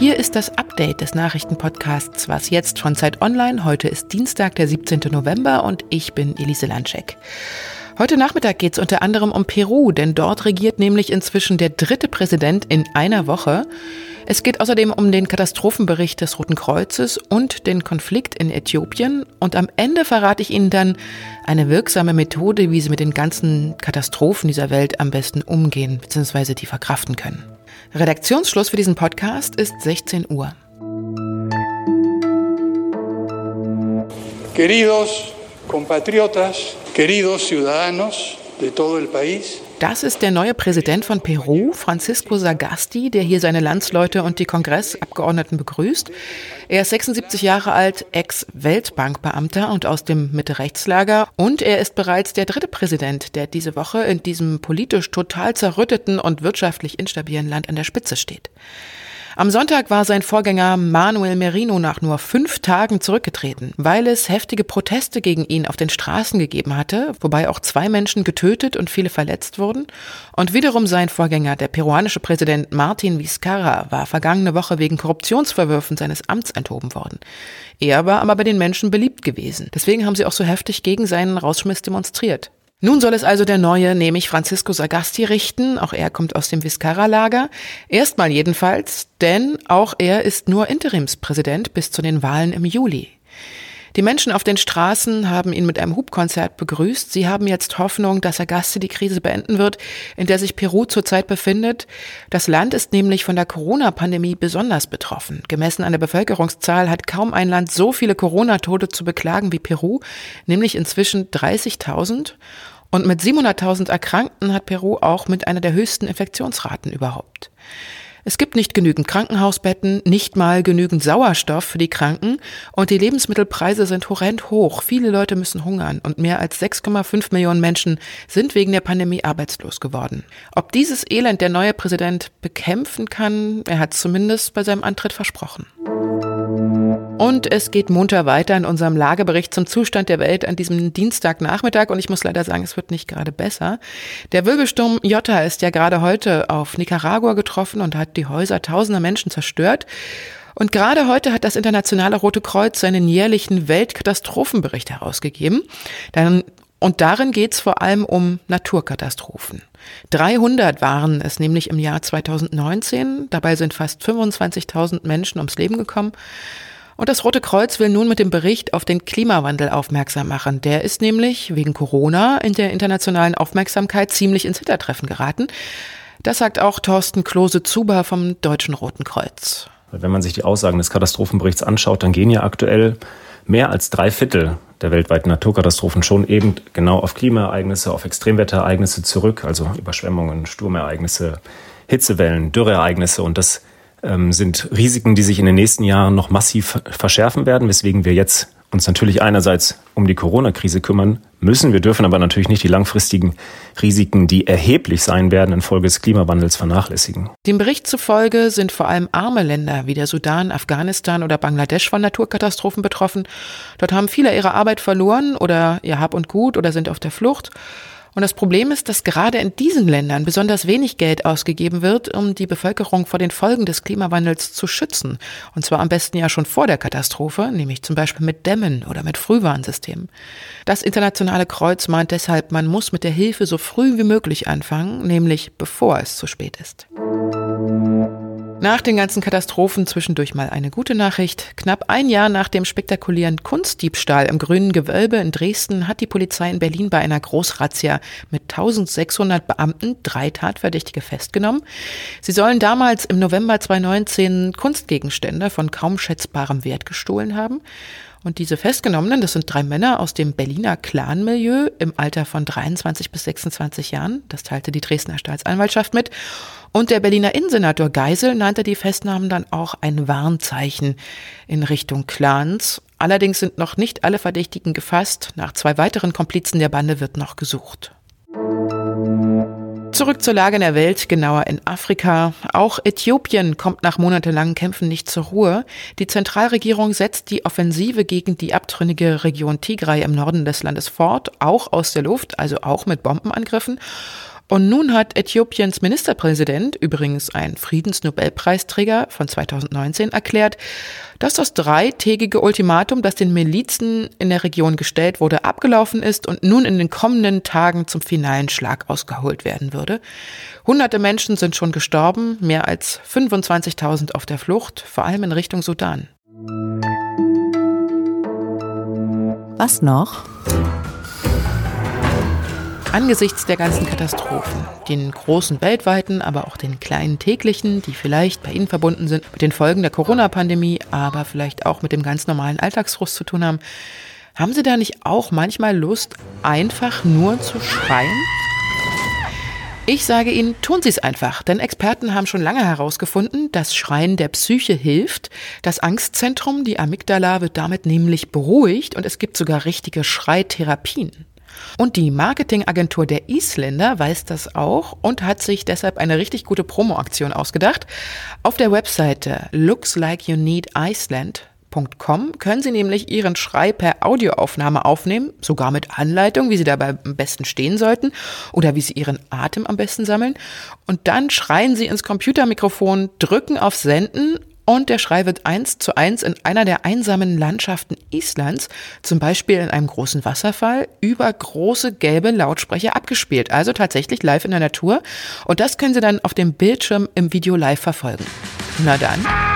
Hier ist das Update des Nachrichtenpodcasts Was jetzt von Zeit Online. Heute ist Dienstag, der 17. November und ich bin Elise Landschek. Heute Nachmittag geht es unter anderem um Peru, denn dort regiert nämlich inzwischen der dritte Präsident in einer Woche. Es geht außerdem um den Katastrophenbericht des Roten Kreuzes und den Konflikt in Äthiopien. Und am Ende verrate ich Ihnen dann eine wirksame Methode, wie Sie mit den ganzen Katastrophen dieser Welt am besten umgehen bzw. die verkraften können. Redaktionsschluss für diesen Podcast ist 16 Uhr. Queridos compatriotas, queridos ciudadanos de todo el país, das ist der neue Präsident von Peru, Francisco Sagasti, der hier seine Landsleute und die Kongressabgeordneten begrüßt. Er ist 76 Jahre alt, Ex-Weltbankbeamter und aus dem Mitte-Rechtslager. Und er ist bereits der dritte Präsident, der diese Woche in diesem politisch total zerrütteten und wirtschaftlich instabilen Land an der Spitze steht. Am Sonntag war sein Vorgänger Manuel Merino nach nur fünf Tagen zurückgetreten, weil es heftige Proteste gegen ihn auf den Straßen gegeben hatte, wobei auch zwei Menschen getötet und viele verletzt wurden. Und wiederum sein Vorgänger, der peruanische Präsident Martin Vizcarra, war vergangene Woche wegen Korruptionsverwürfen seines Amts enthoben worden. Er war aber bei den Menschen beliebt gewesen. Deswegen haben sie auch so heftig gegen seinen Rausschmiss demonstriert. Nun soll es also der neue, nämlich Francisco Sagasti richten. Auch er kommt aus dem Viscara-Lager. Erstmal jedenfalls, denn auch er ist nur Interimspräsident bis zu den Wahlen im Juli. Die Menschen auf den Straßen haben ihn mit einem Hubkonzert begrüßt. Sie haben jetzt Hoffnung, dass Agaste die Krise beenden wird, in der sich Peru zurzeit befindet. Das Land ist nämlich von der Corona-Pandemie besonders betroffen. Gemessen an der Bevölkerungszahl hat kaum ein Land so viele Corona-Tote zu beklagen wie Peru, nämlich inzwischen 30.000. Und mit 700.000 Erkrankten hat Peru auch mit einer der höchsten Infektionsraten überhaupt. Es gibt nicht genügend Krankenhausbetten, nicht mal genügend Sauerstoff für die Kranken und die Lebensmittelpreise sind horrend hoch. Viele Leute müssen hungern und mehr als 6,5 Millionen Menschen sind wegen der Pandemie arbeitslos geworden. Ob dieses Elend der neue Präsident bekämpfen kann, er hat zumindest bei seinem Antritt versprochen. Und es geht munter weiter in unserem Lagebericht zum Zustand der Welt an diesem Dienstagnachmittag. Und ich muss leider sagen, es wird nicht gerade besser. Der Wirbelsturm Jota ist ja gerade heute auf Nicaragua getroffen und hat die Häuser tausender Menschen zerstört. Und gerade heute hat das Internationale Rote Kreuz seinen jährlichen Weltkatastrophenbericht herausgegeben. Und darin geht es vor allem um Naturkatastrophen. 300 waren es nämlich im Jahr 2019. Dabei sind fast 25.000 Menschen ums Leben gekommen. Und das Rote Kreuz will nun mit dem Bericht auf den Klimawandel aufmerksam machen. Der ist nämlich wegen Corona in der internationalen Aufmerksamkeit ziemlich ins Hintertreffen geraten. Das sagt auch Thorsten Klose-Zuber vom Deutschen Roten Kreuz. Wenn man sich die Aussagen des Katastrophenberichts anschaut, dann gehen ja aktuell mehr als drei Viertel der weltweiten Naturkatastrophen schon eben genau auf Klimaereignisse, auf Extremwetterereignisse zurück, also Überschwemmungen, Sturmereignisse, Hitzewellen, Dürreereignisse. Und das ähm, sind Risiken, die sich in den nächsten Jahren noch massiv verschärfen werden, weswegen wir jetzt uns natürlich einerseits um die Corona-Krise kümmern müssen. Wir dürfen aber natürlich nicht die langfristigen Risiken, die erheblich sein werden infolge des Klimawandels, vernachlässigen. Dem Bericht zufolge sind vor allem arme Länder wie der Sudan, Afghanistan oder Bangladesch von Naturkatastrophen betroffen. Dort haben viele ihre Arbeit verloren oder ihr Hab und Gut oder sind auf der Flucht. Und das Problem ist, dass gerade in diesen Ländern besonders wenig Geld ausgegeben wird, um die Bevölkerung vor den Folgen des Klimawandels zu schützen. Und zwar am besten ja schon vor der Katastrophe, nämlich zum Beispiel mit Dämmen oder mit Frühwarnsystemen. Das Internationale Kreuz meint deshalb, man muss mit der Hilfe so früh wie möglich anfangen, nämlich bevor es zu spät ist. Nach den ganzen Katastrophen zwischendurch mal eine gute Nachricht. Knapp ein Jahr nach dem spektakulären Kunstdiebstahl im Grünen Gewölbe in Dresden hat die Polizei in Berlin bei einer Großrazzia mit 1600 Beamten drei Tatverdächtige festgenommen. Sie sollen damals im November 2019 Kunstgegenstände von kaum schätzbarem Wert gestohlen haben. Und diese Festgenommenen, das sind drei Männer aus dem Berliner Clanmilieu im Alter von 23 bis 26 Jahren. Das teilte die Dresdner Staatsanwaltschaft mit. Und der Berliner Innensenator Geisel nannte die Festnahmen dann auch ein Warnzeichen in Richtung Clans. Allerdings sind noch nicht alle Verdächtigen gefasst. Nach zwei weiteren Komplizen der Bande wird noch gesucht. Zurück zur Lage in der Welt, genauer in Afrika. Auch Äthiopien kommt nach monatelangen Kämpfen nicht zur Ruhe. Die Zentralregierung setzt die Offensive gegen die abtrünnige Region Tigray im Norden des Landes fort, auch aus der Luft, also auch mit Bombenangriffen. Und nun hat Äthiopiens Ministerpräsident, übrigens ein Friedensnobelpreisträger von 2019, erklärt, dass das dreitägige Ultimatum, das den Milizen in der Region gestellt wurde, abgelaufen ist und nun in den kommenden Tagen zum finalen Schlag ausgeholt werden würde. Hunderte Menschen sind schon gestorben, mehr als 25.000 auf der Flucht, vor allem in Richtung Sudan. Was noch? Angesichts der ganzen Katastrophen, den großen weltweiten, aber auch den kleinen täglichen, die vielleicht bei Ihnen verbunden sind, mit den Folgen der Corona-Pandemie, aber vielleicht auch mit dem ganz normalen Alltagsfrust zu tun haben, haben Sie da nicht auch manchmal Lust, einfach nur zu schreien? Ich sage Ihnen, tun Sie es einfach, denn Experten haben schon lange herausgefunden, dass Schreien der Psyche hilft. Das Angstzentrum, die Amygdala, wird damit nämlich beruhigt und es gibt sogar richtige Schreitherapien. Und die Marketingagentur der Isländer weiß das auch und hat sich deshalb eine richtig gute Promoaktion ausgedacht. Auf der Webseite Looks Like You Need Iceland können Sie nämlich Ihren Schrei per Audioaufnahme aufnehmen, sogar mit Anleitung, wie Sie dabei am besten stehen sollten oder wie Sie Ihren Atem am besten sammeln. Und dann schreien Sie ins Computermikrofon, drücken auf Senden und der Schrei wird eins zu eins in einer der einsamen Landschaften Islands, zum Beispiel in einem großen Wasserfall, über große gelbe Lautsprecher abgespielt. Also tatsächlich live in der Natur. Und das können Sie dann auf dem Bildschirm im Video live verfolgen. Na dann.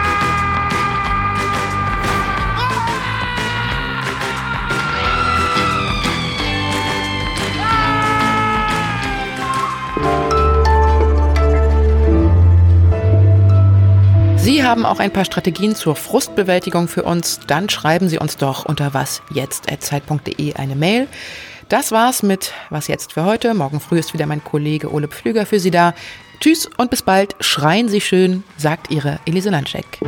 Sie haben auch ein paar Strategien zur Frustbewältigung für uns, dann schreiben Sie uns doch unter wasjetzt.zeit.de eine Mail. Das war's mit Was jetzt für heute. Morgen früh ist wieder mein Kollege Ole Pflüger für Sie da. Tschüss und bis bald. Schreien Sie schön, sagt Ihre Elise Landscheck.